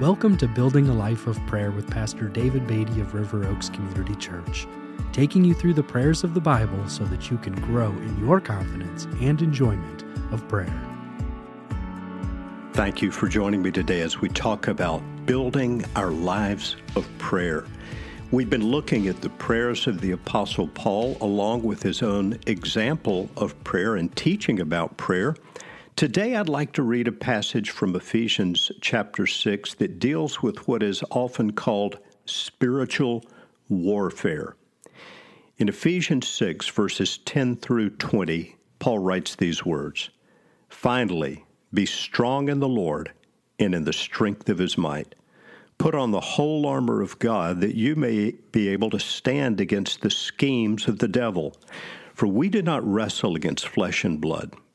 Welcome to Building a Life of Prayer with Pastor David Beatty of River Oaks Community Church, taking you through the prayers of the Bible so that you can grow in your confidence and enjoyment of prayer. Thank you for joining me today as we talk about building our lives of prayer. We've been looking at the prayers of the Apostle Paul along with his own example of prayer and teaching about prayer. Today, I'd like to read a passage from Ephesians chapter 6 that deals with what is often called spiritual warfare. In Ephesians 6, verses 10 through 20, Paul writes these words Finally, be strong in the Lord and in the strength of his might. Put on the whole armor of God that you may be able to stand against the schemes of the devil. For we do not wrestle against flesh and blood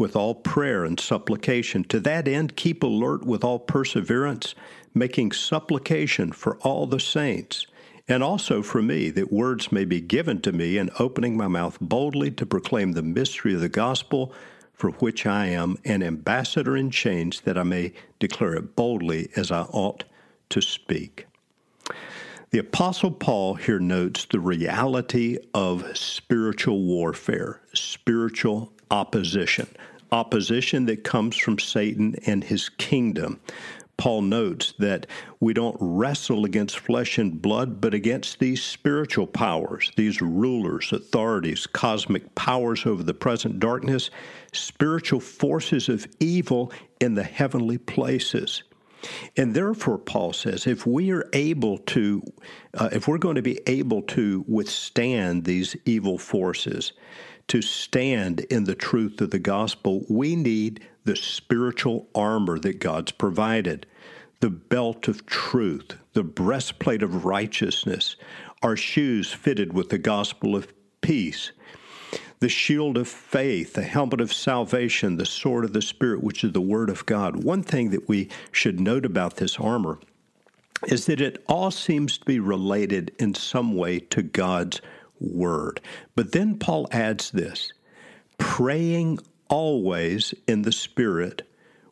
with all prayer and supplication. To that end, keep alert with all perseverance making supplication for all the saints, and also for me, that words may be given to me, and opening my mouth boldly to proclaim the mystery of the gospel, for which I am an ambassador in chains, that I may declare it boldly as I ought to speak. The Apostle Paul here notes the reality of spiritual warfare, spiritual opposition, opposition that comes from Satan and his kingdom. Paul notes that we don't wrestle against flesh and blood, but against these spiritual powers, these rulers, authorities, cosmic powers over the present darkness, spiritual forces of evil in the heavenly places. And therefore, Paul says, if we are able to, uh, if we're going to be able to withstand these evil forces, to stand in the truth of the gospel, we need the spiritual armor that God's provided the belt of truth, the breastplate of righteousness, our shoes fitted with the gospel of peace, the shield of faith, the helmet of salvation, the sword of the Spirit, which is the Word of God. One thing that we should note about this armor is that it all seems to be related in some way to God's Word. But then Paul adds this praying always in the Spirit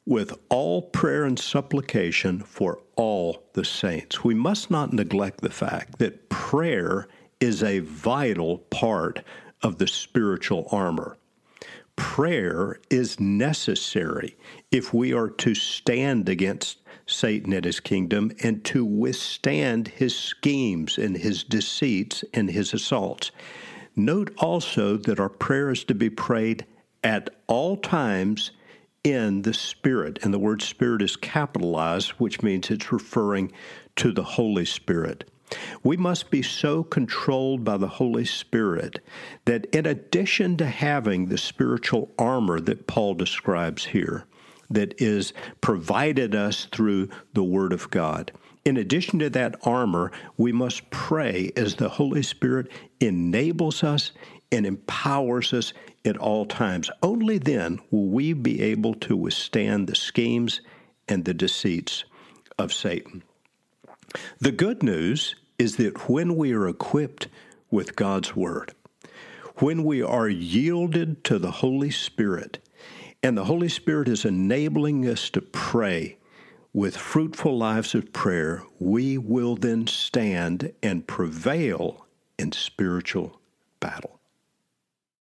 with all prayer and supplication for all the saints. We must not neglect the fact that prayer is a vital part of the spiritual armor. Prayer is necessary if we are to stand against Satan and his kingdom and to withstand his schemes and his deceits and his assaults. Note also that our prayer is to be prayed at all times in the Spirit. And the word Spirit is capitalized, which means it's referring to the Holy Spirit. We must be so controlled by the Holy Spirit that, in addition to having the spiritual armor that Paul describes here, that is provided us through the Word of God, in addition to that armor, we must pray as the Holy Spirit enables us and empowers us at all times. Only then will we be able to withstand the schemes and the deceits of Satan. The good news is that when we are equipped with God's Word, when we are yielded to the Holy Spirit, and the Holy Spirit is enabling us to pray with fruitful lives of prayer, we will then stand and prevail in spiritual battle.